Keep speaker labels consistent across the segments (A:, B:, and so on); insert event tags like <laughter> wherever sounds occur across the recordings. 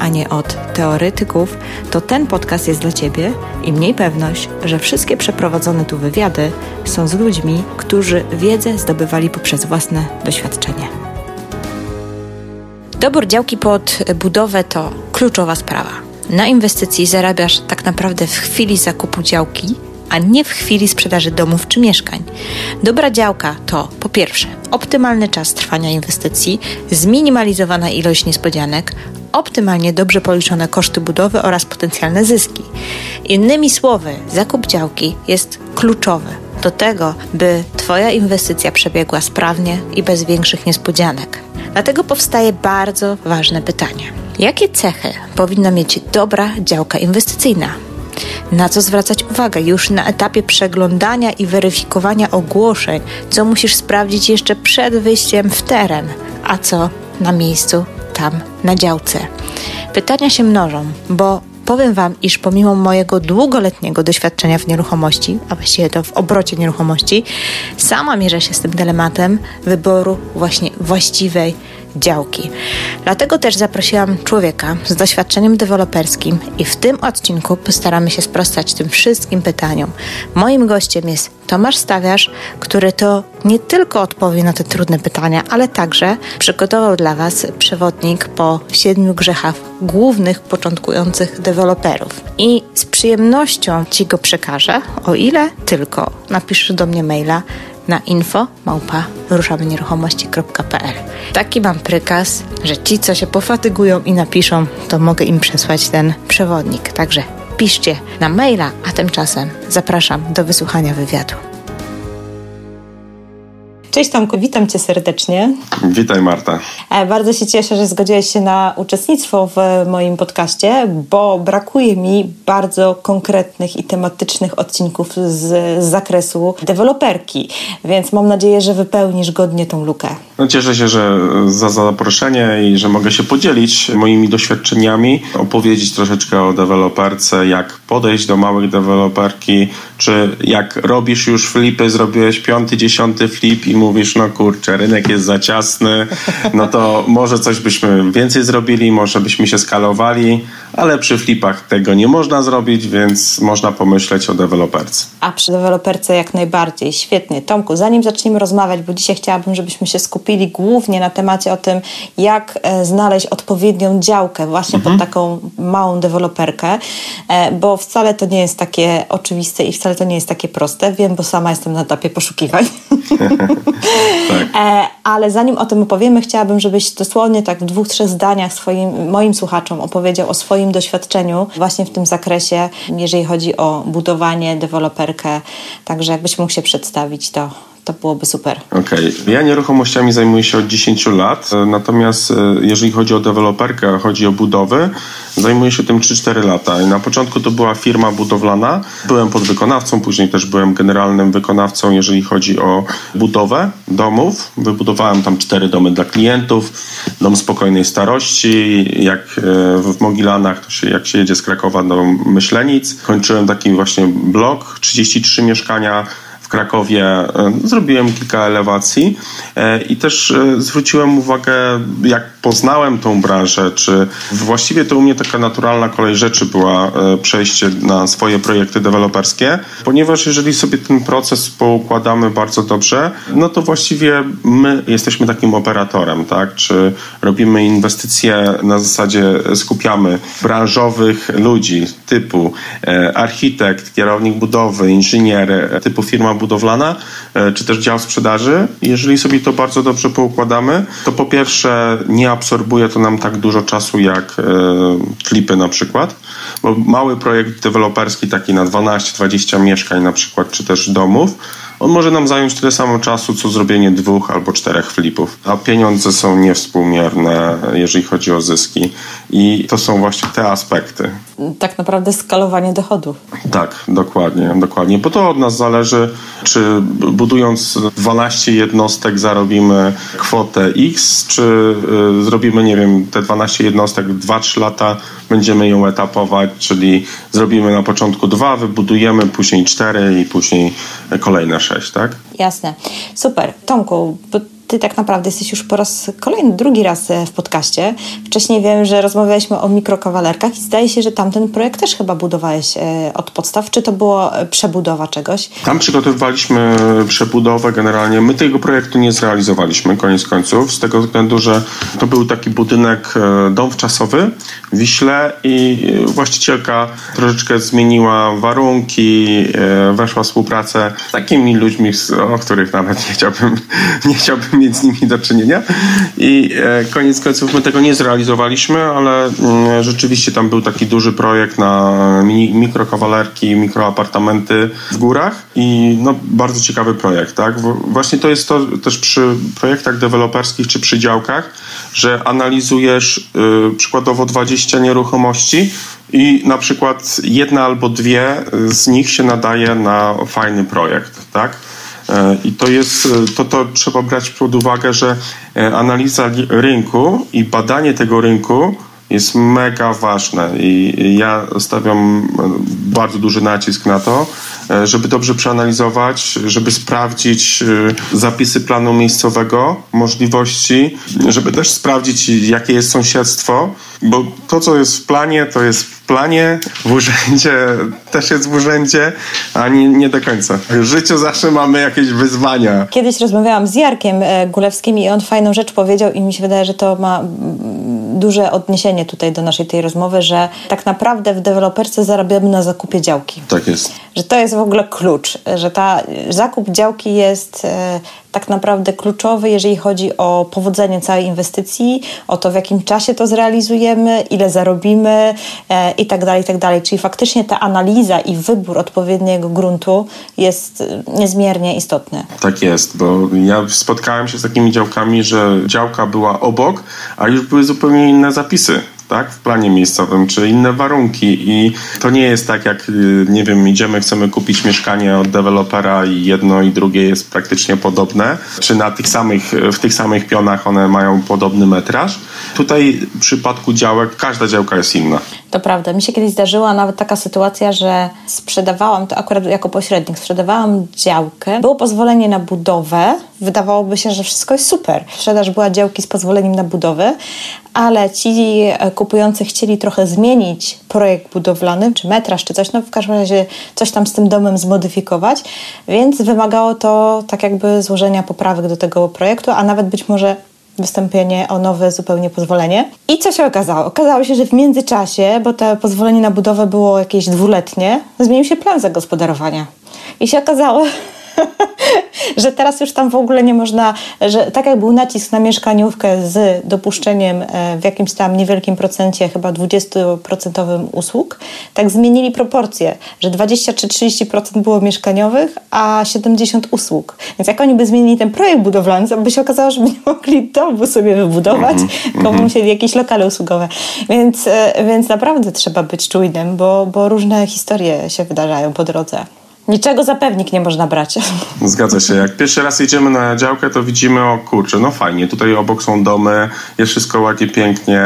A: a nie od teoretyków, to ten podcast jest dla Ciebie i mniej pewność, że wszystkie przeprowadzone tu wywiady są z ludźmi, którzy wiedzę zdobywali poprzez własne doświadczenie. Dobór działki pod budowę to kluczowa sprawa. Na inwestycji zarabiasz tak naprawdę w chwili zakupu działki, a nie w chwili sprzedaży domów czy mieszkań. Dobra działka to po pierwsze optymalny czas trwania inwestycji, zminimalizowana ilość niespodzianek, optymalnie dobrze policzone koszty budowy oraz potencjalne zyski. Innymi słowy, zakup działki jest kluczowy do tego, by Twoja inwestycja przebiegła sprawnie i bez większych niespodzianek. Dlatego powstaje bardzo ważne pytanie: jakie cechy powinna mieć dobra działka inwestycyjna? Na co zwracać uwagę? Już na etapie przeglądania i weryfikowania ogłoszeń, co musisz sprawdzić jeszcze przed wyjściem w teren, a co na miejscu tam na działce. Pytania się mnożą, bo powiem Wam, iż pomimo mojego długoletniego doświadczenia w nieruchomości, a właściwie to w obrocie nieruchomości, sama mierzę się z tym dylematem wyboru właśnie właściwej działki. Dlatego też zaprosiłam człowieka z doświadczeniem deweloperskim i w tym odcinku postaramy się sprostać tym wszystkim pytaniom. Moim gościem jest Tomasz Stawiarz, który to nie tylko odpowie na te trudne pytania, ale także przygotował dla Was przewodnik po siedmiu grzechach głównych początkujących deweloperów. I z przyjemnością Ci go przekażę, o ile tylko napiszesz do mnie maila na info małpa. Taki mam prykaz, że ci, co się pofatygują i napiszą, to mogę im przesłać ten przewodnik. Także piszcie na maila, a tymczasem zapraszam do wysłuchania wywiadu. Cześć Tomku, witam Cię serdecznie.
B: Witaj Marta.
A: E, bardzo się cieszę, że zgodziłeś się na uczestnictwo w moim podcaście, bo brakuje mi bardzo konkretnych i tematycznych odcinków z, z zakresu deweloperki, więc mam nadzieję, że wypełnisz godnie tą lukę.
B: No, cieszę się, że za zaproszenie i że mogę się podzielić moimi doświadczeniami, opowiedzieć troszeczkę o deweloperce, jak podejść do małych deweloperki, czy jak robisz już flipy, zrobiłeś piąty, dziesiąty flip i mówisz, no kurczę, rynek jest za ciasny, no to może coś byśmy więcej zrobili, może byśmy się skalowali, ale przy flipach tego nie można zrobić, więc można pomyśleć o deweloperce.
A: A przy deweloperce jak najbardziej. Świetnie. Tomku, zanim zaczniemy rozmawiać, bo dzisiaj chciałabym, żebyśmy się skupili głównie na temacie o tym, jak e, znaleźć odpowiednią działkę właśnie mhm. pod taką małą deweloperkę, e, bo wcale to nie jest takie oczywiste i wcale to nie jest takie proste. Wiem, bo sama jestem na etapie poszukiwań. <laughs> tak. E, ale zanim o tym opowiemy, chciałabym, żebyś dosłownie tak w dwóch, trzech zdaniach swoim, moim słuchaczom opowiedział o swoim doświadczeniu właśnie w tym zakresie, jeżeli chodzi o budowanie, deweloperkę. Także jakbyś mógł się przedstawić, to to byłoby super.
B: Okej. Okay. Ja nieruchomościami zajmuję się od 10 lat, natomiast e, jeżeli chodzi o deweloperkę, chodzi o budowy, zajmuję się tym 3-4 lata. Na początku to była firma budowlana, byłem podwykonawcą, później też byłem generalnym wykonawcą, jeżeli chodzi o budowę domów. Wybudowałem tam cztery domy dla klientów, dom spokojnej starości, jak e, w Mogilanach, to się, jak się jedzie z Krakowa do Myślenic. Kończyłem taki właśnie blok, 33 mieszkania, Krakowie e, zrobiłem kilka elewacji e, i też e, zwróciłem uwagę, jak poznałem tą branżę, czy właściwie to u mnie taka naturalna kolej rzeczy była przejście na swoje projekty deweloperskie, ponieważ jeżeli sobie ten proces poukładamy bardzo dobrze, no to właściwie my jesteśmy takim operatorem, tak? Czy robimy inwestycje na zasadzie skupiamy branżowych ludzi typu architekt, kierownik budowy, inżynier, typu firma budowlana, e, czy też dział sprzedaży. Jeżeli sobie to bardzo dobrze poukładamy, to po pierwsze nie absorbuje to nam tak dużo czasu jak e, klipy na przykład, bo mały projekt deweloperski taki na 12-20 mieszkań na przykład, czy też domów, on może nam zająć tyle samo czasu, co zrobienie dwóch albo czterech flipów, a pieniądze są niewspółmierne, jeżeli chodzi o zyski. I to są właśnie te aspekty.
A: Tak naprawdę skalowanie dochodów.
B: Tak, dokładnie, dokładnie. Bo to od nas zależy, czy budując 12 jednostek zarobimy kwotę X, czy y, zrobimy, nie wiem, te 12 jednostek 2-3 lata, będziemy ją etapować, czyli zrobimy na początku dwa, wybudujemy, później cztery i później kolejne sześć, tak?
A: Jasne. Super. Tomku, ty tak naprawdę jesteś już po raz kolejny, drugi raz e, w podcaście. Wcześniej wiem, że rozmawialiśmy o mikrokawalerkach i zdaje się, że tamten projekt też chyba budowałeś e, od podstaw. Czy to była e, przebudowa czegoś?
B: Tam przygotowywaliśmy przebudowę generalnie. My tego projektu nie zrealizowaliśmy, koniec końców, z tego względu, że to był taki budynek, dom wczasowy w Wiśle i właścicielka troszeczkę zmieniła warunki, weszła w współpracę z takimi ludźmi, o których nawet nie chciałbym, <laughs> nie chciałbym mieć z nimi do czynienia. I e, koniec końców my tego nie zrealizowaliśmy, ale mm, rzeczywiście tam był taki duży projekt na mikrokawalerki, mikroapartamenty w górach i no, bardzo ciekawy projekt. Tak? Właśnie to jest to też przy projektach deweloperskich czy przy działkach, że analizujesz y, przykładowo 20 nieruchomości i na przykład jedna albo dwie z nich się nadaje na fajny projekt, tak? E, I to jest, e, to, to trzeba brać pod uwagę, że e, analiza rynku i badanie tego rynku jest mega ważne i ja stawiam bardzo duży nacisk na to, żeby dobrze przeanalizować, żeby sprawdzić zapisy planu miejscowego, możliwości, żeby też sprawdzić, jakie jest sąsiedztwo, bo to, co jest w planie, to jest w planie, w urzędzie <laughs> też jest w urzędzie, a nie, nie do końca. W życiu zawsze mamy jakieś wyzwania.
A: Kiedyś rozmawiałam z Jarkiem e, Gulewskim i on fajną rzecz powiedział i mi się wydaje, że to ma duże odniesienie tutaj do naszej tej rozmowy, że tak naprawdę w deweloperce zarabiamy na zakupie działki.
B: Tak jest.
A: Że to jest w ogóle klucz, że ta zakup działki jest e, tak naprawdę kluczowy, jeżeli chodzi o powodzenie całej inwestycji, o to w jakim czasie to zrealizujemy, ile zarobimy e, i tak dalej, i tak. Czyli faktycznie ta analiza i wybór odpowiedniego gruntu jest e, niezmiernie istotny.
B: Tak jest, bo ja spotkałem się z takimi działkami, że działka była obok, a już były zupełnie inne zapisy tak, w planie miejscowym, czy inne warunki i to nie jest tak jak, y, nie wiem, idziemy, chcemy kupić mieszkanie od dewelopera i jedno i drugie jest praktycznie podobne, czy na tych samych, w tych samych pionach one mają podobny metraż. Tutaj w przypadku działek każda działka jest inna.
A: To prawda. Mi się kiedyś zdarzyła nawet taka sytuacja, że sprzedawałam, to akurat jako pośrednik, sprzedawałam działkę, było pozwolenie na budowę, wydawałoby się, że wszystko jest super. Sprzedaż była działki z pozwoleniem na budowę, ale ci e, kupujący chcieli trochę zmienić projekt budowlany, czy metraż, czy coś, no w każdym razie coś tam z tym domem zmodyfikować, więc wymagało to tak jakby złożenia poprawek do tego projektu, a nawet być może wystąpienie o nowe zupełnie pozwolenie. I co się okazało? Okazało się, że w międzyczasie, bo to pozwolenie na budowę było jakieś dwuletnie, zmienił się plan zagospodarowania. I się okazało, <laughs> <laughs> że teraz już tam w ogóle nie można, że tak jak był nacisk na mieszkaniówkę z dopuszczeniem e, w jakimś tam niewielkim procencie, chyba 20% usług, tak zmienili proporcje, że 20 czy 30% było mieszkaniowych, a 70 usług. Więc jak oni by zmienili ten projekt budowlany, to by się okazało, że by nie mogli domu sobie wybudować, mm -hmm. tylko mhm. musieli jakieś lokale usługowe. Więc, e, więc naprawdę trzeba być czujnym, bo, bo różne historie się wydarzają po drodze. Niczego za pewnik nie można brać. <laughs>
B: Zgadza się. Jak pierwszy raz jedziemy na działkę, to widzimy, o kurczę, no fajnie, tutaj obok są domy, jest wszystko ładnie, pięknie,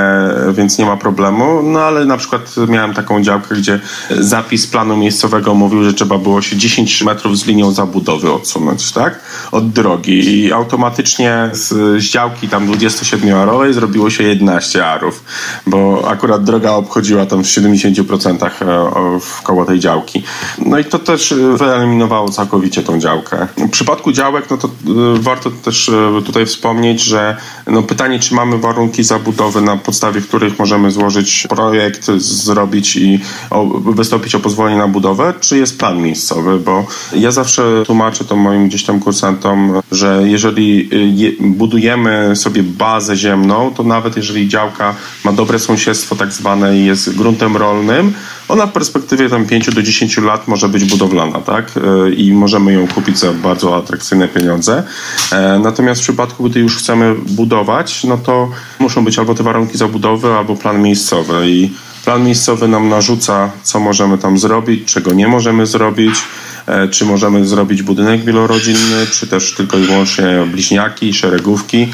B: więc nie ma problemu. No ale na przykład miałem taką działkę, gdzie zapis planu miejscowego mówił, że trzeba było się 10 metrów z linią zabudowy odsunąć, tak? Od drogi i automatycznie z, działki tam 27-arowej zrobiło się 11 arów, bo akurat droga obchodziła tam w 70% e, w koło tej działki. No i to też wyeliminowało całkowicie tą działkę. W przypadku działek, no to y, warto też y, tutaj wspomnieć, że no pytanie, czy mamy warunki zabudowy, na podstawie których możemy złożyć projekt, zrobić i wystąpić o pozwolenie na budowę, czy jest plan miejscowy, bo ja zawsze tłumaczę to moim gdzieś tam kursantom, że jeżeli y, budujemy sobie bazę ziemną, to nawet jeżeli działka ma dobre sąsiedztwo tak zwane i jest gruntem rolnym, ona w perspektywie tam 5 do 10 lat może być budowlana, tak? E, I możemy ją kupić za bardzo atrakcyjne pieniądze. E, natomiast w przypadku, gdy już chcemy budować, no to muszą być albo te warunki zabudowy, albo plan miejscowy. I plan miejscowy nam narzuca, co możemy tam zrobić, czego nie możemy zrobić E, czy możemy zrobić budynek wielorodzinny, czy też tylko i wyłącznie bliźniaki, szeregówki.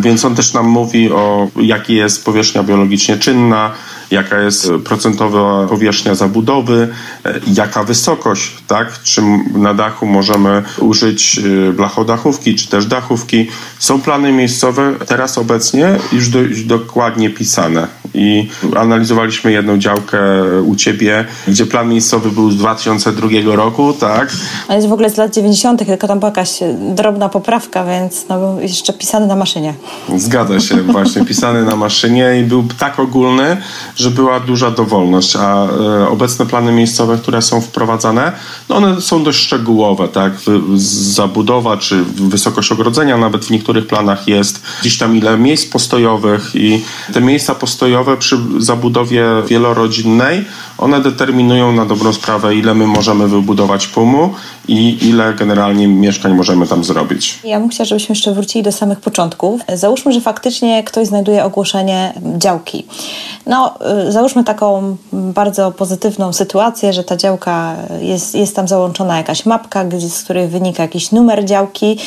B: Więc on też nam mówi o jaki jest powierzchnia biologicznie czynna, jaka jest procentowa powierzchnia zabudowy, e, jaka wysokość, tak? Czy na dachu możemy użyć e, blachodachówki, czy też dachówki. Są plany miejscowe teraz obecnie już dość dokładnie pisane i analizowaliśmy jedną działkę u Ciebie, gdzie plan miejscowy był z 2002 roku, tak?
A: On jest w ogóle z lat 90., tylko tam była jakaś drobna poprawka, więc no, był jeszcze pisany na maszynie.
B: Zgadza się, właśnie pisany na maszynie i był tak ogólny, że była duża dowolność, a e, obecne plany miejscowe, które są wprowadzane, no one są dość szczegółowe, tak? Zabudowa czy wysokość ogrodzenia nawet w niektórych planach jest gdzieś tam ile miejsc postojowych i te miejsca postojowe przy zabudowie wielorodzinnej, one determinują na dobrą sprawę, ile my możemy wybudować pumu i ile generalnie mieszkań możemy tam zrobić.
A: Ja bym chciała, żebyśmy jeszcze wrócili do samych początków. Załóżmy, że faktycznie ktoś znajduje ogłoszenie działki. No, załóżmy taką bardzo pozytywną sytuację, że ta działka jest, jest tam załączona jakaś mapka, z której wynika jakiś numer działki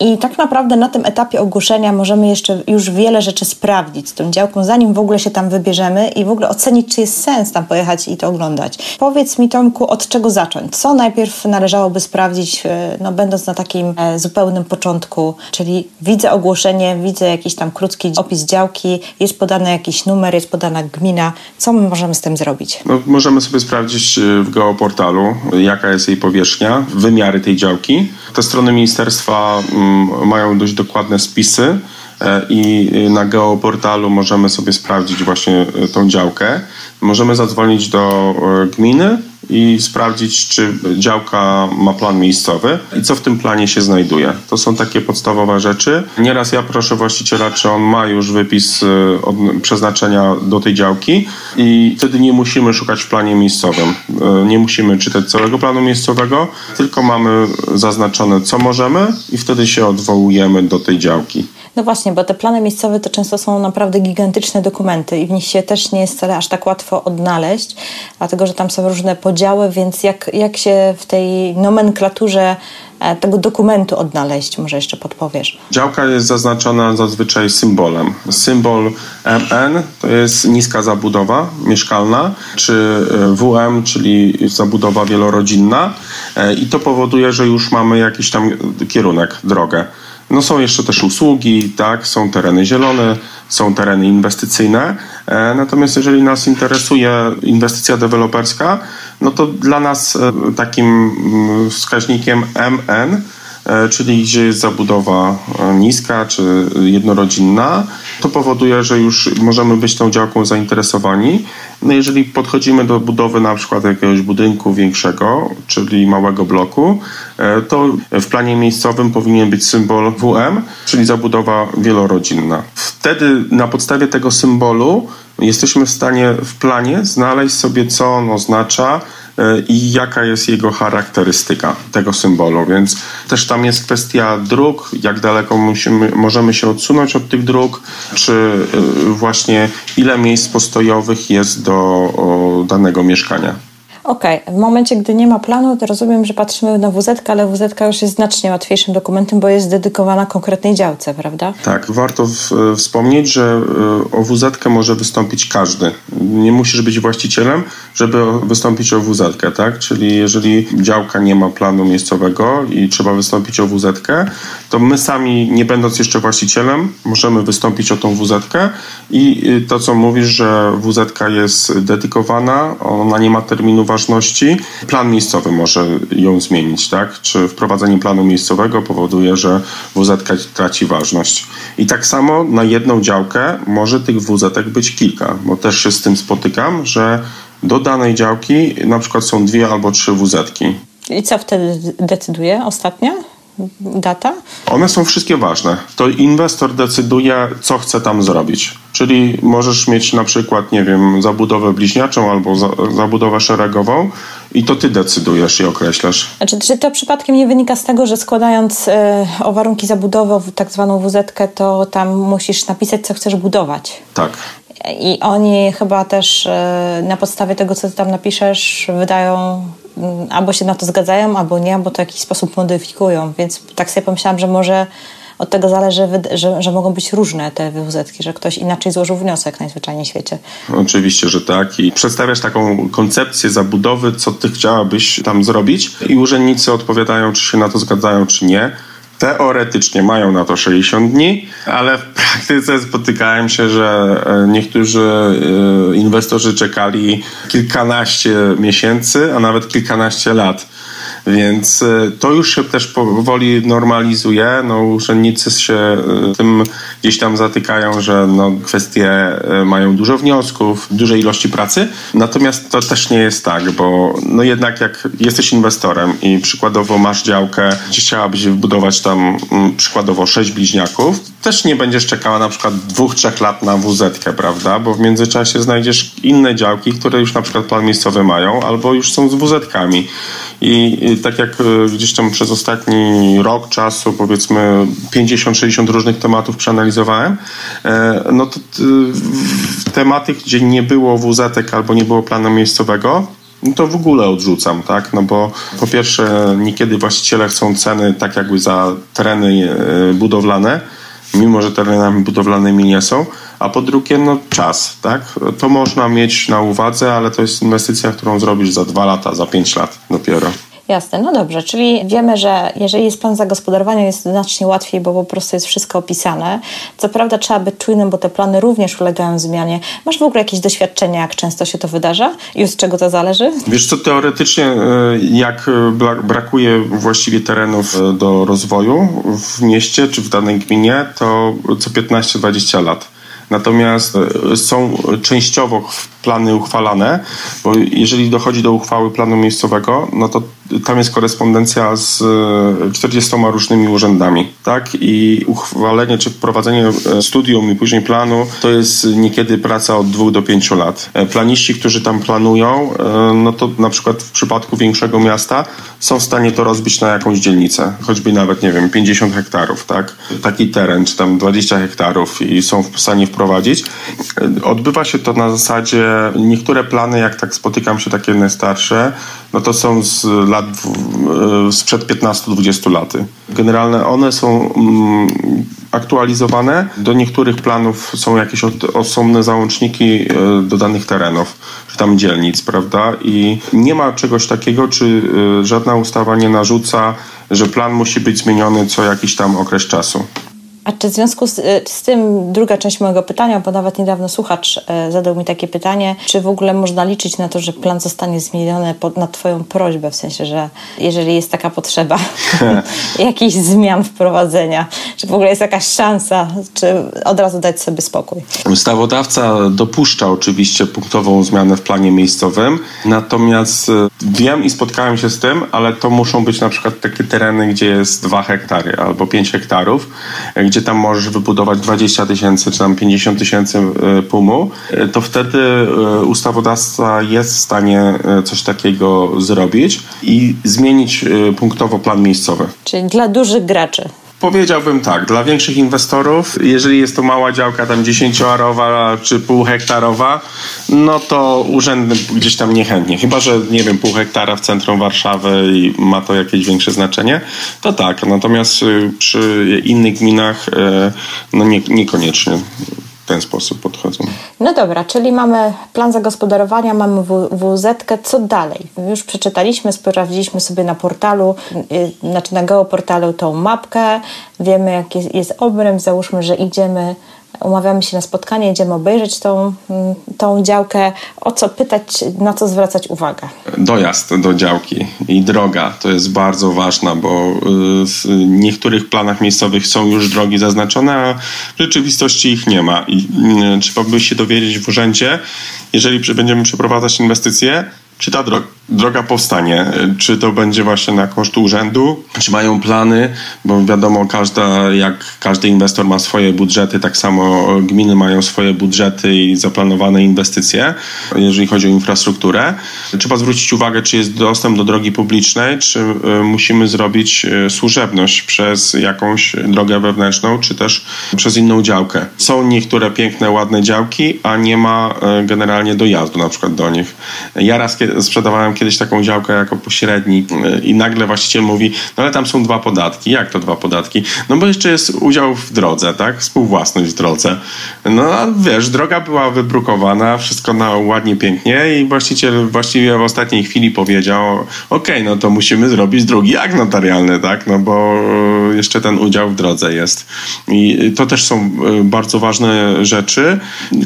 A: i tak naprawdę na tym etapie ogłoszenia możemy jeszcze już wiele rzeczy sprawdzić z tą działką, zanim w ogóle się tam wybierzemy i w ogóle ocenić, czy jest sens tam pojechać i to oglądać. Powiedz mi, Tomku, od czego zacząć? Co najpierw należałoby sprawdzić, e, no, będąc na takim e, zupełnym początku? Czyli widzę ogłoszenie, widzę jakiś tam krótki opis działki, jest podany jakiś numer, jest podana gmina. Co my możemy z tym zrobić?
B: No, możemy sobie sprawdzić e, w geoportalu, jaka jest jej powierzchnia, wymiary tej działki. Te strony ministerstwa mm, mają dość dokładne spisy E, i na geoportalu możemy sobie sprawdzić właśnie tą działkę. Możemy zadzwonić do gminy i sprawdzić, czy działka ma plan miejscowy i co w tym planie się znajduje. To są takie podstawowe rzeczy. Nieraz ja proszę właściciela, czy on ma już wypis przeznaczenia do tej działki i wtedy nie musimy szukać w planie miejscowym. Nie musimy czytać całego planu miejscowego, tylko mamy zaznaczone, co możemy i wtedy się odwołujemy do tej działki.
A: No właśnie, bo te plany miejscowe to często są naprawdę gigantyczne dokumenty i w nich się też nie jest wcale aż tak łatwo odnaleźć, dlatego że tam są różne podziały, więc jak, jak się w tej nomenklaturze e, tego dokumentu odnaleźć, może jeszcze podpowiesz.
B: Działka jest zaznaczona zazwyczaj symbolem. Symbol MN to jest niska zabudowa mieszkalna, czy e, WM, czyli zabudowa wielorodzinna e, i to powoduje, że już mamy jakiś tam kierunek, drogę. No są jeszcze też usługi, tak, są tereny zielone, są tereny inwestycyjne. E, natomiast jeżeli nas interesuje inwestycja deweloperska, no to dla nas e, takim mm, wskaźnikiem MN czyli gdzie jest zabudowa e, niska czy jednorodzinna, to powoduje, że już możemy być tą działką zainteresowani. No jeżeli podchodzimy do budowy na przykład jakiegoś budynku większego, czyli małego bloku, e, to w planie miejscowym powinien być symbol WM, czyli zabudowa wielorodzinna. Wtedy na podstawie tego symbolu jesteśmy w stanie w planie znaleźć sobie, co on oznacza, E, i jaka jest jego charakterystyka tego symbolu. Więc też tam jest kwestia dróg, jak daleko musimy, możemy się odsunąć od tych dróg, czy e, właśnie ile miejsc postojowych jest do danego mieszkania.
A: Okej, okay. w momencie, gdy nie ma planu, to rozumiem, że patrzymy na WZ, ale WZ już jest znacznie łatwiejszym dokumentem, bo jest dedykowana konkretnej działce, prawda?
B: Tak, warto w, wspomnieć, że e, o WZ może wystąpić każdy. Nie musisz być właścicielem, żeby wystąpić o WZ, tak? Czyli jeżeli działka nie ma planu miejscowego i trzeba wystąpić o WZ, to my sami, nie będąc jeszcze właścicielem, możemy wystąpić o tą WZ i y, to, co mówisz, że WZ jest dedykowana, ona nie ma terminu ważności, plan miejscowy może ją zmienić, tak? Czy wprowadzenie planu miejscowego powoduje, że WZ traci ważność. I tak samo na jedną działkę może tych WZ być kilka, bo też się z tym spotykam, że do danej działki na przykład są dwie albo trzy WZ.
A: I co wtedy decyduje ostatnia? Data?
B: One są wszystkie ważne. To inwestor decyduje, co chce tam zrobić. Czyli możesz mieć na przykład, nie wiem, zabudowę bliźniaczą albo za, zabudowę szeregową i to ty decydujesz i określasz.
A: Znaczy, czy to przypadkiem nie wynika z tego, że składając y, o warunki zabudowy tak zwaną wz to tam musisz napisać, co chcesz budować?
B: Tak.
A: I oni chyba też y, na podstawie tego, co ty tam napiszesz, wydają albo się na to zgadzają, albo nie, albo to w jakiś sposób modyfikują. Więc tak sobie pomyślałam, że może od tego zależy, że, że mogą być różne te wywozetki, że ktoś inaczej złożył wniosek najzwyczajniej w świecie.
B: Oczywiście, że tak. I przedstawiasz taką koncepcję zabudowy, co ty chciałabyś tam zrobić i urzędnicy odpowiadają, czy się na to zgadzają, czy nie. Teoretycznie mają na to 60 dni, ale w praktyce spotykałem się, że e, niektórzy e, inwestorzy czekali kilkanaście miesięcy, a nawet kilkanaście lat więc e, to już się też powoli normalizuje. No, urzędnicy się e, tym gdzieś tam zatykają, że no, kwestie e, mają dużo wniosków, duże ilości pracy. Natomiast to też nie jest tak, bo no jednak jak jesteś inwestorem i przykładowo masz działkę, gdzie chciałabyś wybudować tam mm, przykładowo sześć bliźniaków, też nie będziesz czekała na przykład dwóch, trzech lat na wz prawda? Bo w międzyczasie znajdziesz inne działki, które już na przykład plan miejscowy mają, albo już są z wz-kami. I tak jak e, gdzieś tam przez ostatni rok czasu, powiedzmy 50-60 różnych tematów przeanalizowałem, e, no to tematy, gdzie nie było wz albo nie było planu miejscowego, no to w ogóle odrzucam, tak? No bo po pierwsze niekiedy właściciele chcą ceny tak jakby za tereny e, budowlane, mimo że terenami budowlanymi nie są, a po drugie no czas, tak? To można mieć na uwadze, ale to jest inwestycja, którą zrobisz za dwa lata, za pięć lat dopiero.
A: Jasne, no dobrze, czyli wiemy, że jeżeli jest plan zagospodarowania, jest znacznie łatwiej, bo po prostu jest wszystko opisane. Co prawda trzeba być czujnym, bo te plany również ulegają zmianie. Masz w ogóle jakieś doświadczenia, jak często się to wydarza i od czego to zależy?
B: Wiesz co, teoretycznie e, jak brakuje właściwie terenów e, do rozwoju w mieście czy w danej gminie, to co 15-20 lat. Natomiast e, są częściowo plany uchwalane, bo jeżeli dochodzi do uchwały planu miejscowego, no to tam jest korespondencja z 40 e, różnymi urzędami, tak? I uchwalenie czy wprowadzenie e, studium i później planu to jest niekiedy praca od dwóch do pięciu lat. Planiści, którzy tam planują, no to na przykład w przypadku większego miasta są w stanie to rozbić na jakąś dzielnicę, choćby nawet, nie wiem, 50 hektarów, tak? Taki teren, czy tam 20 hektarów i są w stanie wprowadzić. Odbywa się to na zasadzie niektóre plany, jak tak spotykam się takie najstarsze, no to są z lat, e, sprzed 15-20 lat. Generalnie one są mm, aktualizowane. Do niektórych planów są jakieś osobne załączniki e, do danych terenów, czy tam dzielnic, prawda? I nie ma czegoś takiego, czy e, żadna ustawa nie narzuca, że plan musi być zmieniony co jakiś tam okres czasu.
A: A czy w związku z, y, z, tym druga część mojego pytania, bo nawet niedawno słuchacz y, zadał mi takie pytanie, czy w ogóle można liczyć na to, że plan zostanie zmieniony pod, na Twoją prośbę, w sensie, że jeżeli jest taka potrzeba <laughs> <laughs> jakichś zmian wprowadzenia, czy w ogóle jest jakaś szansa, czy od razu dać sobie spokój?
B: Ustawodawca dopuszcza oczywiście punktową zmianę w planie miejscowym, natomiast y, wiem i spotkałem się z tym, ale to muszą być na przykład takie tereny, gdzie jest 2 hektary albo 5 hektarów, gdzie gdzie tam możesz wybudować 20 tysięcy czy tam 50 tysięcy e, pumu, e, to wtedy e, ustawodawca jest w stanie coś takiego zrobić i zmienić punktowo plan miejscowy.
A: Czyli dla dużych graczy.
B: Powiedziałbym tak, dla większych inwestorów, jeżeli jest to mała działka tam 10-arowa czy pół hektarowa, no to urzędny gdzieś tam niechętnie. Chyba, że nie wiem, pół hektara w centrum Warszawy i ma to jakieś większe znaczenie, to tak. Natomiast y, przy innych gminach y, no nie, niekoniecznie ten sposób podchodzą.
A: No dobra, czyli mamy plan zagospodarowania, mamy WZ, co dalej? Już przeczytaliśmy, sprawdziliśmy sobie na portalu, yy, znaczy na geoportalu tą mapkę, wiemy jaki jest obręb, załóżmy, że idziemy umawiamy się na spotkanie, idziemy obejrzeć tą, mm, tą działkę, o co pytać, na co zwracać uwagę.
B: Dojazd do działki i droga to jest bardzo ważna, bo y, w niektórych planach miejscowych są już drogi zaznaczone, a w rzeczywistości ich nie ma i y, trzeba by się dowiedzieć w urzędzie, jeżeli będziemy przeprowadzać inwestycje, czy ta droga droga powstanie. Czy to będzie właśnie na koszt urzędu, czy mają plany, bo wiadomo, każda, jak każdy inwestor ma swoje budżety, tak samo gminy mają swoje budżety i zaplanowane inwestycje, jeżeli chodzi o infrastrukturę. Trzeba zwrócić uwagę, czy jest dostęp do drogi publicznej, czy e, musimy zrobić e, służebność przez jakąś drogę wewnętrzną, czy też przez inną działkę. Są niektóre piękne, ładne działki, a nie ma e, generalnie dojazdu na przykład do nich. Ja raz sprzedawałem kiedyś taką działkę jako pośrednik i nagle właściciel mówi, no ale tam są dwa podatki. Jak to dwa podatki? No bo jeszcze jest udział w drodze, tak? Współwłasność w drodze. No a wiesz, droga była wybrukowana, wszystko na ładnie, pięknie i właściciel właściwie w ostatniej chwili powiedział, okej, okay, no to musimy zrobić drugi akt notarialny, tak? No bo jeszcze ten udział w drodze jest. I to też są e, bardzo ważne rzeczy.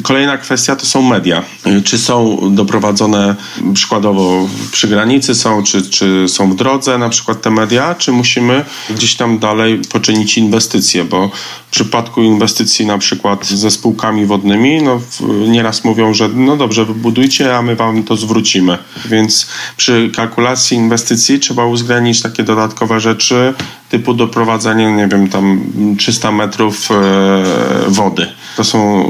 B: Kolejna kwestia to są media. Czy są doprowadzone przykładowo przy granicy są, czy, czy są w drodze na przykład te media, czy musimy gdzieś tam dalej poczynić inwestycje, bo w przypadku inwestycji na przykład ze spółkami wodnymi, no nieraz mówią, że no dobrze, wybudujcie, a my wam to zwrócimy. Więc przy kalkulacji inwestycji trzeba uwzględnić takie dodatkowe rzeczy, typu doprowadzenie, nie wiem, tam 300 metrów e, wody. To są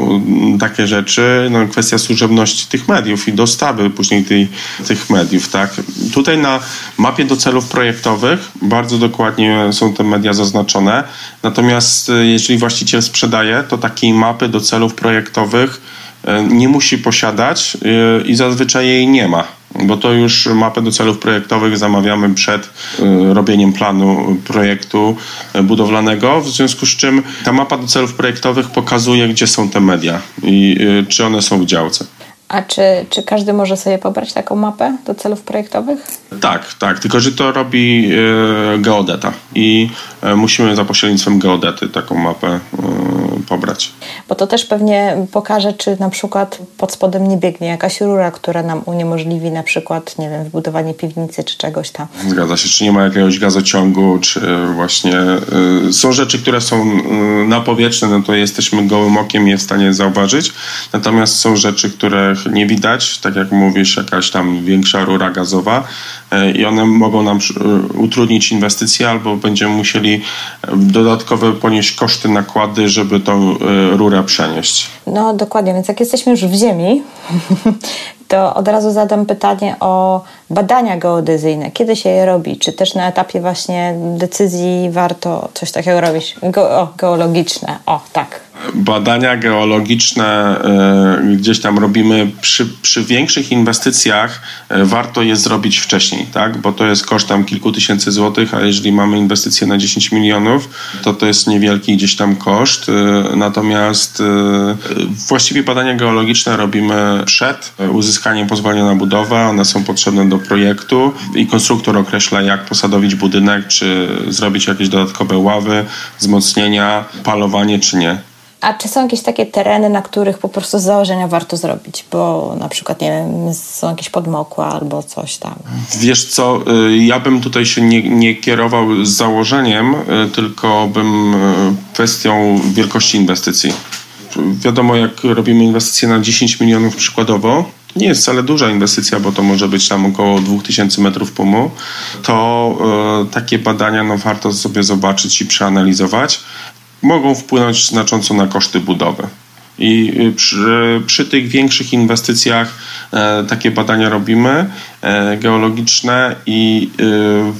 B: takie rzeczy, no kwestia służebności tych mediów i dostawy później tej, tych mediów, tak. Tutaj na mapie do celów projektowych bardzo dokładnie są te media zaznaczone, natomiast e, jeżeli właściciel sprzedaje, to takiej mapy do celów projektowych e, nie musi posiadać i zazwyczaj jej nie ma bo to już mapę do celów projektowych zamawiamy przed y, robieniem planu projektu y, budowlanego, w związku z czym ta mapa do celów projektowych pokazuje, gdzie są te media i y, czy one są w działce.
A: A czy, czy każdy może sobie pobrać taką mapę do celów projektowych?
B: Tak, tak, tylko że to robi e, geodeta i e, musimy za pośrednictwem geodety taką mapę e, pobrać.
A: Bo to też pewnie pokaże, czy na przykład pod spodem nie biegnie jakaś rura, która nam uniemożliwi na przykład, nie wiem, wbudowanie piwnicy czy czegoś tam.
B: Zgadza się, czy nie ma jakiegoś gazociągu, czy właśnie są rzeczy, które są napowietrzne, no to jesteśmy gołym okiem je w stanie zauważyć, natomiast są rzeczy, nie widać, tak jak mówisz, jakaś tam większa rura gazowa e, i one mogą nam e, utrudnić inwestycje albo będziemy musieli e, dodatkowe ponieść koszty, nakłady, żeby tą rurę przenieść.
A: No dokładnie, więc jak jesteśmy już w ziemi, <laughs> to od razu zadam pytanie o badania geodezyjne. Kiedy się je robi? Czy też na etapie właśnie decyzji warto coś takiego robić? O, geologiczne. O, tak
B: badania geologiczne e, gdzieś tam robimy przy, przy większych inwestycjach, e, warto je zrobić wcześniej, tak? bo to jest koszt tam kilku tysięcy złotych, a jeżeli mamy inwestycję na 10 milionów, to to jest niewielki gdzieś tam koszt. E, natomiast właściwie badania geologiczne robimy przed uzyskaniem pozwolenia na budowę, one są potrzebne do projektu i konstruktor określa, jak posadowić budynek, czy zrobić jakieś dodatkowe ławy, wzmocnienia, palowanie, czy nie.
A: A czy są jakieś takie tereny, na których po prostu z założenia warto zrobić? Bo na przykład, nie wiem, są jakieś podmokłe albo coś tam.
B: Wiesz co, y, ja bym tutaj się nie, nie kierował z założeniem, y, tylko bym y, kwestią wielkości inwestycji. Wiadomo, jak robimy inwestycje na 10 milionów przykładowo, nie jest wcale duża inwestycja, bo to może być tam około 2000 metrów pumu, to y, takie badania no, warto sobie zobaczyć i przeanalizować mogą wpłynąć znacząco na koszty budowy. I y, przy, przy, tych większych inwestycjach e, takie badania robimy e, geologiczne i e,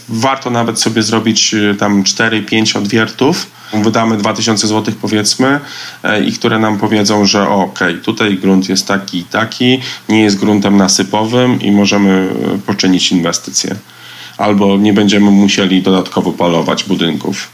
B: warto nawet sobie zrobić y, tam 4-5 odwiertów. Wydamy 2000 zł powiedzmy e, i które nam powiedzą, że ok, tutaj grunt jest taki i taki, nie jest gruntem nasypowym i możemy e, poczynić inwestycje. Albo nie będziemy musieli dodatkowo palować budynków.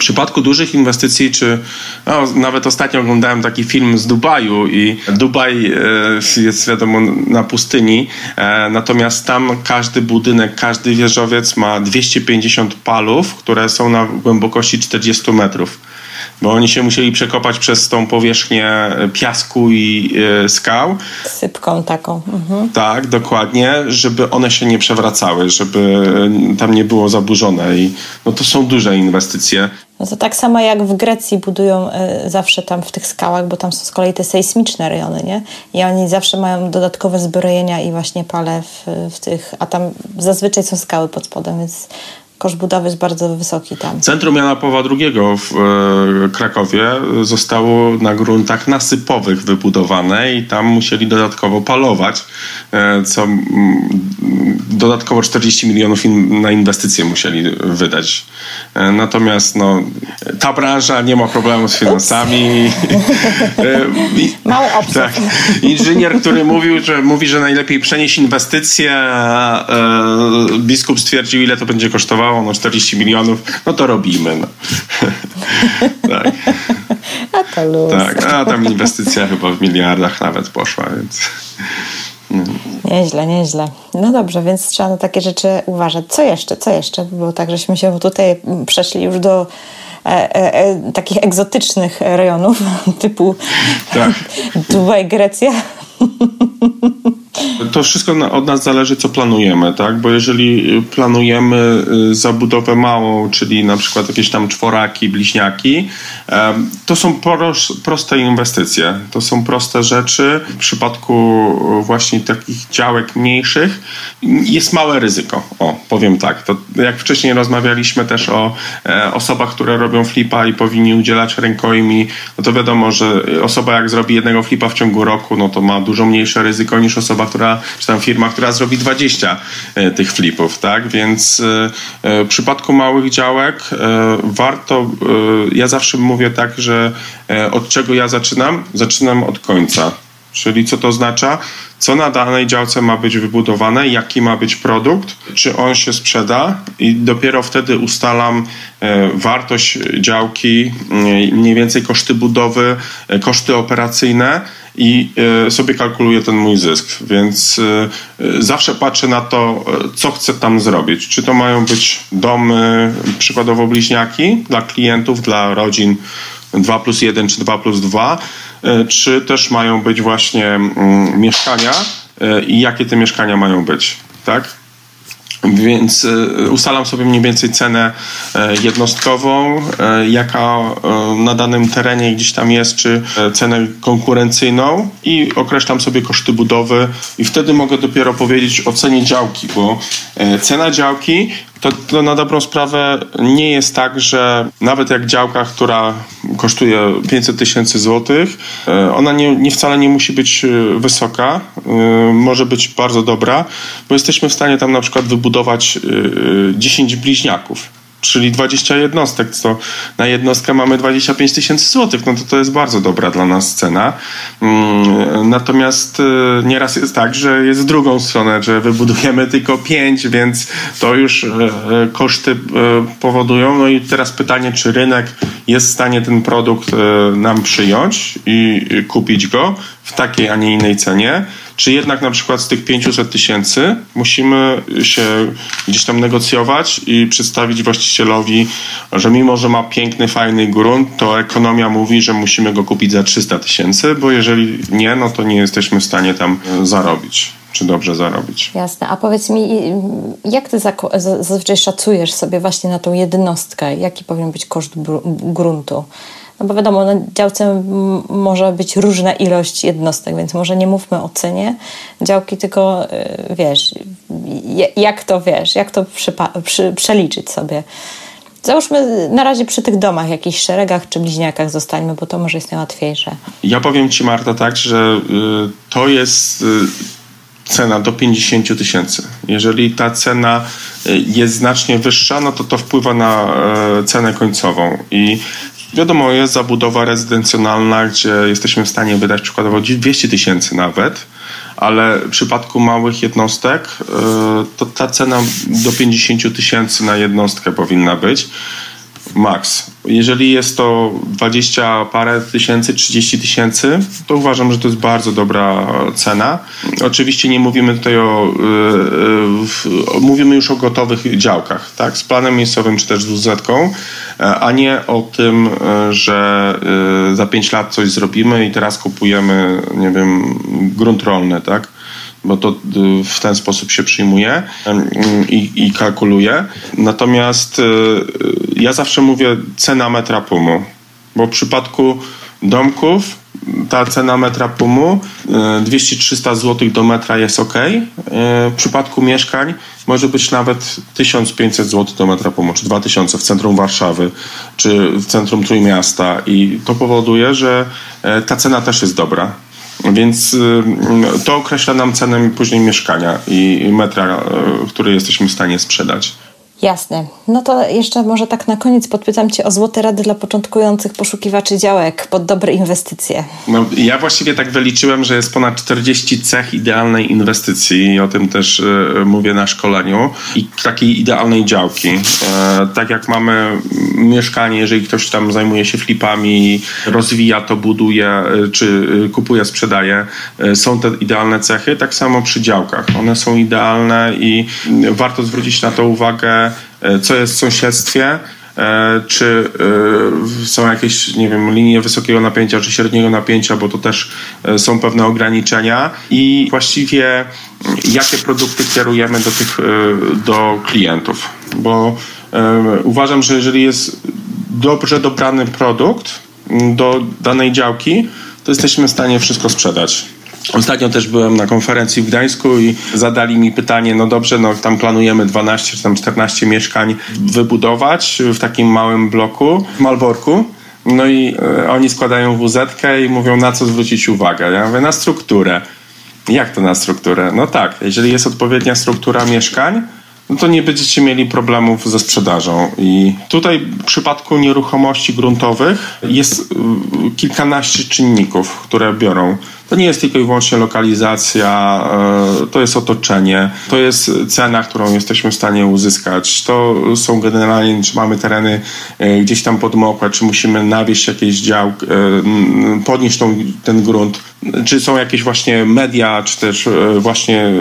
B: W przypadku dużych inwestycji, czy no, nawet ostatnio oglądałem taki film z Dubaju i Dubaj e, jest wiadomo na pustyni, e, natomiast tam każdy budynek, każdy wieżowiec ma 250 palów, które są na głębokości 40 metrów bo oni się musieli przekopać przez tą powierzchnię piasku i e, skał.
A: Sypką taką. Mhm.
B: Tak, dokładnie, żeby one się nie przewracały, żeby tam nie było zaburzone i no to są duże inwestycje.
A: No to tak samo jak w Grecji budują y, zawsze tam w tych skałach, bo tam są z kolei te sejsmiczne rejony, nie? I oni zawsze mają dodatkowe zbrojenia i właśnie pale w, w tych, a tam zazwyczaj są skały pod spodem, więc koszt budowy jest bardzo wysoki tam.
B: Centrum Jana Pawła II w e, Krakowie zostało na gruntach nasypowych wybudowane i tam musieli dodatkowo palować, e, co dodatkowo 40 milionów na inwestycje musieli wydać. E, natomiast no, ta branża nie ma problemu z finansami. <laughs> <laughs>
A: Obców. Tak.
B: Inżynier, który mówił, że mówi, że najlepiej przenieść inwestycje, a biskup stwierdził, ile to będzie kosztowało no 40 milionów, no to robimy. No. <laughs>
A: tak. A to luz.
B: Tak, a tam inwestycja chyba w miliardach nawet poszła, więc...
A: No. Nieźle, nieźle. No dobrze, więc trzeba na takie rzeczy uważać. Co jeszcze, co jeszcze? Bo tak, żeśmy się tutaj przeszli już do e, e, e, takich egzotycznych rejonów <laughs> typu tak. Dubaj, Grecja.
B: To wszystko od nas zależy, co planujemy, tak? Bo jeżeli planujemy y, zabudowę małą, czyli na przykład jakieś tam czworaki, bliźniaki, to są proste inwestycje. To są proste rzeczy. W przypadku właśnie takich działek mniejszych jest małe ryzyko. O, powiem tak. To jak wcześniej rozmawialiśmy też o e, osobach, które robią flipa i powinni udzielać rękojmi, no to wiadomo, że osoba jak zrobi jednego flipa w ciągu roku, no to ma dużo mniejsze ryzyko niż osoba, która, czy tam firma, która zrobi 20 e, tych flipów, tak? Więc e, e, w przypadku małych działek warto, ja zawsze mówię tak, że od czego ja zaczynam? Zaczynam od końca. Czyli co to oznacza? Co na danej działce ma być wybudowane, jaki ma być produkt, czy on się sprzeda i dopiero wtedy ustalam wartość działki, mniej więcej koszty budowy, koszty operacyjne i e, sobie kalkuluję ten mój zysk. Więc e, e, zawsze patrzę na to, co chcę tam zrobić. Czy to mają być domy, przykładowo bliźniaki dla klientów, dla rodzin 2 plus 1 czy 2 plus 2, czy też mają być właśnie mm, mieszkania i jakie te mieszkania mają być. Tak? Więc e, ustalam sobie mniej więcej cenę e, jednostkową, e, jaka na danym terenie gdzieś tam jest, czy cenę konkurencyjną. I określam sobie koszty budowy. I wtedy mogę dopiero powiedzieć o cenie działki, bo cena działki to, to, na dobrą sprawę nie jest tak, że nawet jak działka, która kosztuje 500 tysięcy złotych, e, ona nie, nie, wcale nie musi być e, wysoka, e, może być bardzo dobra, bo jesteśmy w stanie tam na przykład wybudować 10 bliźniaków czyli 20 jednostek, to na jednostkę mamy 25 tysięcy złotych, no to to jest bardzo dobra dla nas cena. Mm, natomiast y, nieraz jest tak, że jest drugą stronę, że wybudujemy tylko 5, więc to już y, y, koszty powodują. No i teraz pytanie, czy rynek jest w stanie ten produkt nam przyjąć i kupić go w takiej, a nie innej cenie czy jednak na przykład z tych 500 tysięcy musimy się gdzieś tam negocjować i przedstawić właścicielowi, że mimo, że ma piękny, fajny grunt, to ekonomia mówi, że musimy go kupić za 300 tysięcy, bo jeżeli nie, no to nie jesteśmy w stanie tam zarobić czy dobrze zarobić.
A: Jasne. A powiedz mi, jak ty zazwyczaj szacujesz sobie właśnie na tą jednostkę? Jaki powinien być koszt gruntu? No bo wiadomo, na działce może być różna ilość jednostek, więc może nie mówmy o cenie działki, tylko y, wiesz, jak to wiesz, jak to przy, przeliczyć sobie. Załóżmy na razie przy tych domach, jakichś szeregach czy bliźniakach zostańmy, bo to może jest najłatwiejsze.
B: Ja powiem Ci, Marta, tak, że y, to jest y, cena do 50 tysięcy. Jeżeli ta cena jest znacznie wyższa, no to to wpływa na cenę końcową. I Wiadomo, jest zabudowa rezydencjonalna, gdzie jesteśmy w stanie wydać przykładowo 200 tysięcy nawet, ale w przypadku małych jednostek e, to ta cena do 50 tysięcy na jednostkę powinna być max. Jeżeli jest to 20 parę tysięcy, 30 tysięcy, to uważam, że to jest bardzo dobra cena. Oczywiście nie mówimy tutaj o, yy, yy, mówimy już o gotowych działkach, tak? Z planem miejscowym czy też z wz a nie o tym, że za 5 lat coś zrobimy i teraz kupujemy, nie wiem, grunt rolny, tak? Bo to w ten sposób się przyjmuje i, i kalkuluje. Natomiast ja zawsze mówię cena metra pumu, bo w przypadku domków ta cena metra pumu 200-300 zł do metra jest ok. W przypadku mieszkań może być nawet 1500 zł do metra pumu, czy 2000 w centrum Warszawy, czy w centrum Trójmiasta i to powoduje, że e, ta cena też jest dobra. Więc y, to określa nam cenę później mieszkania i metra, e, który jesteśmy w stanie sprzedać.
A: Jasne. No to jeszcze może tak na koniec podpytam Cię o złote rady dla początkujących poszukiwaczy działek pod dobre inwestycje.
B: No, ja właściwie tak wyliczyłem, że jest ponad 40 cech idealnej inwestycji i o tym też y, mówię na szkoleniu i takiej idealnej działki. E, tak jak mamy mieszkanie, jeżeli ktoś tam zajmuje się flipami, rozwija to, buduje, czy kupuje, sprzedaje, są te idealne cechy, tak samo przy działkach. One są idealne i warto zwrócić na to uwagę E, co jest w sąsiedztwie, e, czy e, są jakieś, nie wiem, linie wysokiego napięcia czy średniego napięcia, bo to też są pewne ograniczenia? I właściwie jakie produkty kierujemy do tych, do klientów, bo uważam, że jeżeli jest dobrze dobrany produkt do danej działki, to jesteśmy w stanie wszystko sprzedać. Ostatnio też byłem na konferencji w Gdańsku i zadali mi pytanie, no dobrze, no tam planujemy 12 czy tam 14 mieszkań wybudować w takim małym bloku w Malborku. No i e, oni składają WZ i mówią, na co zwrócić uwagę. Ja mówię, na strukturę. Jak to na strukturę? No tak, jeżeli jest odpowiednia struktura mieszkań, no to nie będziecie mieli problemów ze sprzedażą. I tutaj w przypadku nieruchomości gruntowych jest y, kilkanaście czynników, które biorą. To nie jest tylko i wyłącznie lokalizacja, y, to jest otoczenie, to jest cena, którą jesteśmy w stanie uzyskać. To są generalnie, czy mamy tereny y, gdzieś tam podmokłe, czy musimy nawieść jakieś dział, podnieść tą, ten grunt, czy są jakieś właśnie media, czy też właśnie,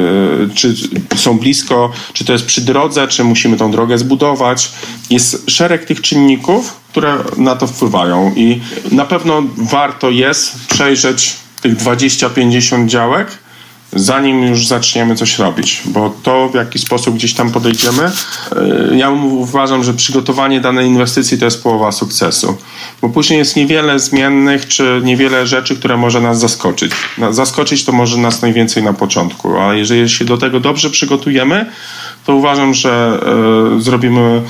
B: czy są blisko, czy to jest przy drodze, czy musimy tą drogę zbudować. Jest szereg tych czynników, które na to wpływają i na pewno warto jest przejrzeć tych 20-50 działek, zanim już zaczniemy coś robić, bo to w jaki sposób gdzieś tam podejdziemy, e, ja uważam, że przygotowanie danej inwestycji to jest połowa sukcesu, bo później jest niewiele zmiennych czy niewiele rzeczy, które może nas zaskoczyć. Zaskoczyć to może nas najwięcej na początku, a jeżeli się do tego dobrze przygotujemy, to uważam, że e, zrobimy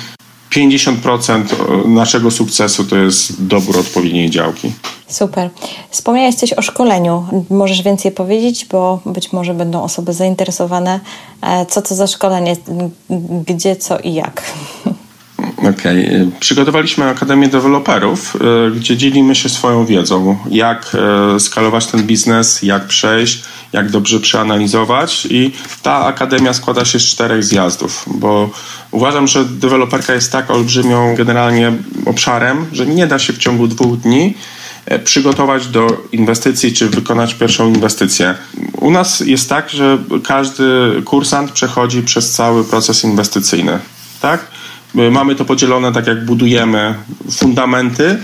B: 50% naszego sukcesu to jest dobór odpowiedniej działki.
A: Super. Wspomniałeś coś o szkoleniu. Możesz więcej powiedzieć, bo być może będą osoby zainteresowane. E, co to za szkolenie? Gdzie, co i jak? <laughs>
B: Okej. Okay. Przygotowaliśmy Akademię Deweloperów, e, gdzie dzielimy się swoją wiedzą, jak skalować ten biznes, jak przejść, jak dobrze przeanalizować i ta akademia składa się z czterech zjazdów, bo uważam, że deweloperka jest tak olbrzymią generalnie obszarem, że nie da się w ciągu dwóch dni e, przygotować do inwestycji czy wykonać pierwszą inwestycję. U nas jest tak, że każdy kursant przechodzi przez cały proces inwestycyjny. Tak? Mamy to podzielone tak, jak budujemy fundamenty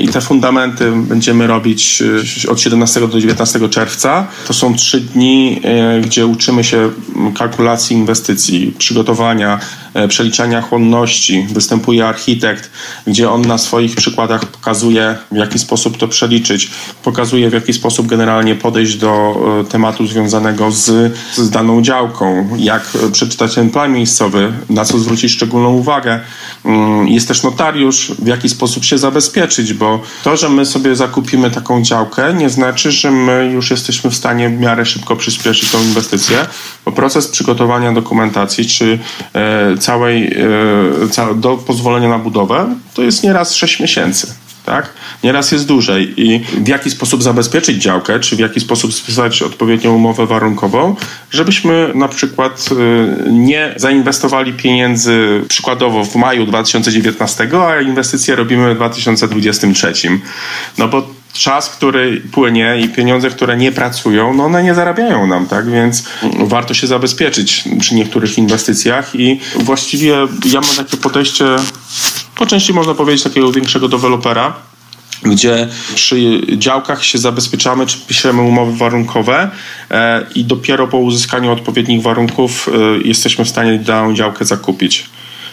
B: i te fundamenty będziemy robić e, od 17 do 19 czerwca. To są trzy dni, e, gdzie uczymy się kalkulacji inwestycji, przygotowania, e, przeliczania chłonności. Występuje architekt, gdzie on na swoich przykładach pokazuje, w jaki sposób to przeliczyć, pokazuje, w jaki sposób generalnie podejść do tematu związanego z, z daną działką, jak przeczytać ten plan miejscowy, na co zwrócić szczególną uwagę. Mm, jest też notariusz, w jaki sposób się zabezpieczyć bo to, że my sobie zakupimy taką działkę, nie znaczy, że my już jesteśmy w stanie w miarę szybko przyspieszyć tą inwestycję, bo proces przygotowania dokumentacji czy e, całej, e, do pozwolenia na budowę to jest nieraz 6 miesięcy tak? Nieraz jest dłużej i w jaki sposób zabezpieczyć działkę, czy w jaki sposób spisać odpowiednią umowę warunkową, żebyśmy na przykład y, nie zainwestowali pieniędzy przykładowo w maju 2019, a inwestycje robimy w 2023. No bo czas, który płynie i pieniądze, które nie pracują, no one nie zarabiają nam, tak? Więc warto się zabezpieczyć przy niektórych inwestycjach i właściwie ja mam takie podejście po części można powiedzieć takiego większego dewelopera, gdzie przy działkach się zabezpieczamy, czy piszemy umowy warunkowe e, i dopiero po uzyskaniu odpowiednich warunków e, jesteśmy w stanie daną działkę zakupić.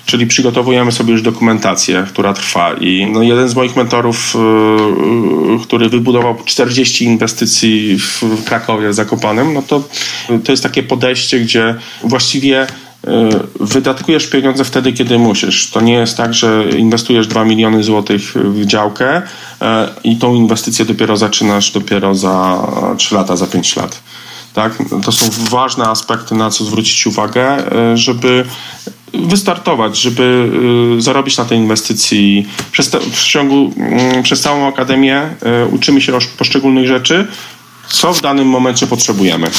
B: Czyli przygotowujemy sobie już dokumentację, która trwa. I no jeden z moich mentorów, yy, który wybudował 40 inwestycji w Krakowie Zakopanem, no to to jest takie podejście, gdzie właściwie wydatkujesz pieniądze wtedy, kiedy musisz. To nie jest tak, że inwestujesz 2 miliony złotych w działkę i tą inwestycję dopiero zaczynasz dopiero za 3 lata, za 5 lat. Tak? To są ważne aspekty, na co zwrócić uwagę, żeby wystartować, żeby y, zarobić na tej inwestycji. Przez, te, w ciągu, mm, przez całą akademię y, uczymy się poszczególnych rzeczy, co w danym momencie potrzebujemy.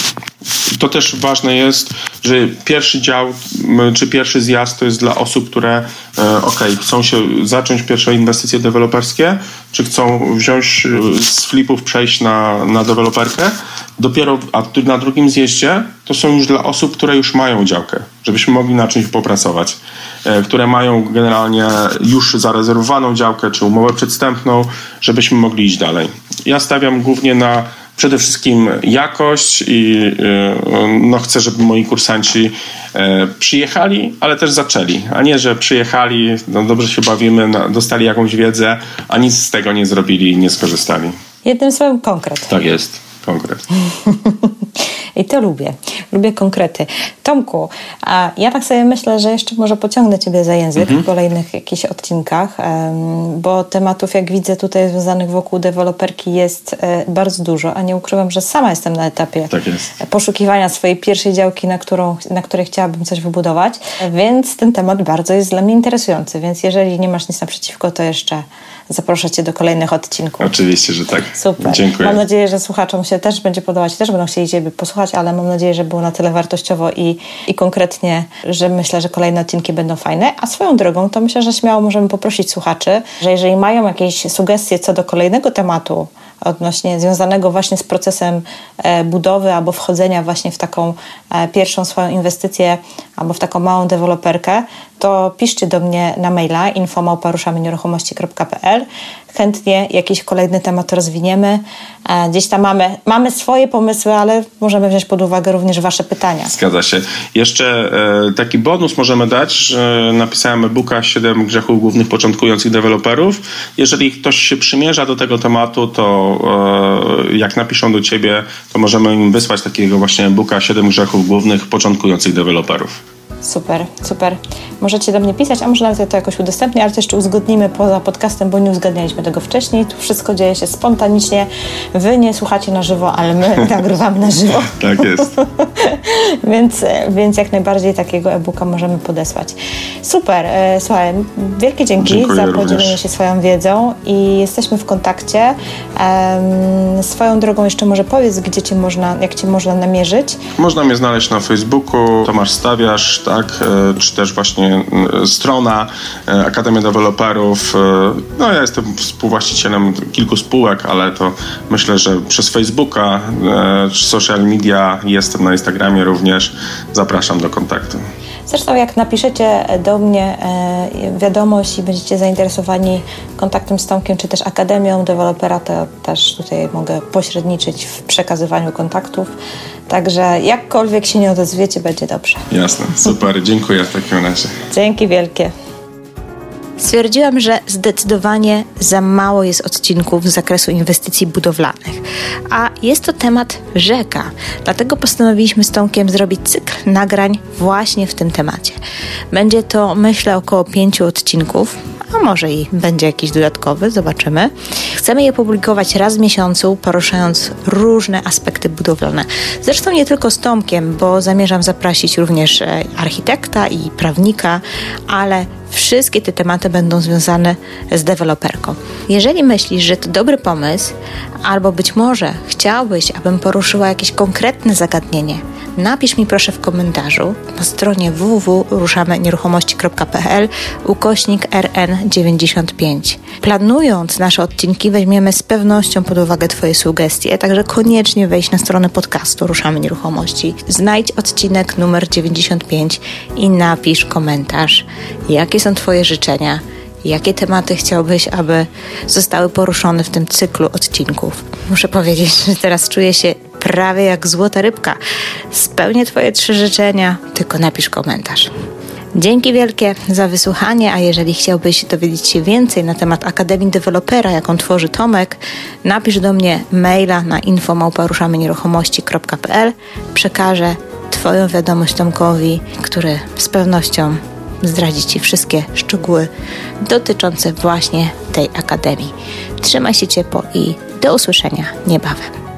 B: To też ważne jest, że pierwszy dział czy pierwszy zjazd to jest dla osób, które e, ok, chcą się zacząć pierwsze inwestycje deweloperskie, czy chcą wziąć e, z flipów przejść na, na deweloperkę. Dopiero a na drugim zjeździe to są już dla osób, które już mają działkę, żebyśmy mogli na czymś popracować, e, które mają generalnie już zarezerwowaną działkę czy umowę przedstępną, żebyśmy mogli iść dalej. Ja stawiam głównie na przede wszystkim jakość i e, no, chcę, żeby moi kursanci e, przyjechali, ale też zaczęli, a nie, że przyjechali, no, dobrze się bawimy, dostali jakąś wiedzę, a nic z tego nie zrobili i nie skorzystali.
A: Jednym słowem konkret.
B: Tak jest, konkret. <laughs>
A: I to lubię. Lubię konkrety. Tomku, a ja tak sobie myślę, że jeszcze może pociągnę Ciebie za język mhm. w kolejnych jakichś odcinkach, bo tematów, jak widzę tutaj związanych wokół deweloperki jest e, bardzo dużo, a nie ukrywam, że sama jestem na etapie
B: tak
A: poszukiwania swojej pierwszej działki, na, którą, na której chciałabym coś wybudować, więc ten temat bardzo jest dla mnie interesujący, więc jeżeli nie masz nic naprzeciwko, to jeszcze zaproszę Cię do kolejnych odcinków.
B: Oczywiście, że tak.
A: Super.
B: Dziękuję.
A: Mam nadzieję, że słuchaczom się też będzie podobać, też będą chcieli Ciebie posłuchać, ale mam nadzieję, że było na tyle wartościowo i, i konkretnie, że myślę, że kolejne odcinki będą fajne. A swoją drogą, to myślę, że śmiało możemy poprosić słuchaczy, że jeżeli mają jakieś sugestie co do kolejnego tematu, odnośnie związanego właśnie z procesem e, budowy albo wchodzenia właśnie w taką e, pierwszą swoją inwestycję albo w taką małą deweloperkę, to piszcie do mnie na maila infomałparuszamynieruchomości.pl chętnie jakiś kolejny temat rozwiniemy. E, gdzieś tam mamy, mamy swoje pomysły, ale możemy wziąć pod uwagę również Wasze pytania.
B: Zgadza się. Jeszcze e, taki bonus możemy dać, że napisałem e-booka 7 grzechów głównych początkujących deweloperów. Jeżeli ktoś się przymierza do tego tematu, to e, jak napiszą do Ciebie, to możemy im wysłać takiego właśnie e-booka 7 grzechów głównych początkujących deweloperów.
A: Super, super. Możecie do mnie pisać, a może nawet to jakoś udostępnię, ale to jeszcze uzgodnimy poza podcastem, bo nie uzgadnialiśmy tego wcześniej. Tu wszystko dzieje się spontanicznie. Wy nie słuchacie na żywo, ale my <laughs> nagrywamy na żywo.
B: tak jest. <laughs>
A: więc, więc jak najbardziej takiego e-booka możemy podesłać. Super. E, słuchaj, wielkie dzięki
B: Dziękuję
A: za
B: również.
A: podzielenie się swoją wiedzą i jesteśmy w kontakcie. Um, swoją drogą jeszcze może powiedz, gdzie cię można, jak cię można namierzyć.
B: Można mnie znaleźć na Facebooku, Tomasz Stawiasz, tak, e, czy też właśnie e, strona e, Akademia Deweloperów. No ja jestem współwłaścicielem kilku spółek, ale to myślę, że przez Facebooka czy social media jestem na Instagramie również. Zapraszam do kontaktu.
A: Zresztą jak napiszecie do mnie wiadomość i będziecie zainteresowani kontaktem z Tomkiem, czy też Akademią Dewelopera, to też tutaj mogę pośredniczyć w przekazywaniu kontaktów. Także jakkolwiek się nie odezwiecie, będzie dobrze.
B: Jasne, super, dziękuję w takim razie.
A: Dzięki wielkie. Stwierdziłam, że zdecydowanie za mało jest odcinków z zakresu inwestycji budowlanych, a jest to temat rzeka. Dlatego postanowiliśmy z Tomkiem zrobić cykl nagrań właśnie w tym temacie. Będzie to, myślę, około pięciu odcinków, a może i będzie jakiś dodatkowy, zobaczymy. Chcemy je publikować raz w miesiącu, poruszając różne aspekty budowlane. Zresztą nie tylko z Tomkiem, bo zamierzam zaprosić również e, architekta i prawnika, ale wszystkie te tematy będą związane z deweloperką. Jeżeli myślisz, że to dobry pomysł, albo być może chciałbyś, abym poruszyła jakieś konkretne zagadnienie, napisz mi proszę w komentarzu na stronie www.ruszamynieruchomości.pl ukośnik RN95. Planując nasze odcinki weźmiemy z pewnością pod uwagę Twoje sugestie, także koniecznie wejdź na stronę podcastu Ruszamy Nieruchomości. Znajdź odcinek numer 95 i napisz komentarz, jakie są Twoje życzenia, jakie tematy chciałbyś, aby zostały poruszone w tym cyklu odcinków. Muszę powiedzieć, że teraz czuję się prawie jak złota rybka. Spełnię Twoje trzy życzenia, tylko napisz komentarz. Dzięki wielkie za wysłuchanie, a jeżeli chciałbyś dowiedzieć się więcej na temat Akademii Dewelopera, jaką tworzy Tomek, napisz do mnie maila na infomałparuszamynieruchomości.pl Przekażę Twoją wiadomość Tomkowi, który z pewnością zdradzi Ci wszystkie szczegóły dotyczące właśnie tej Akademii. Trzymaj się ciepło i do usłyszenia niebawem.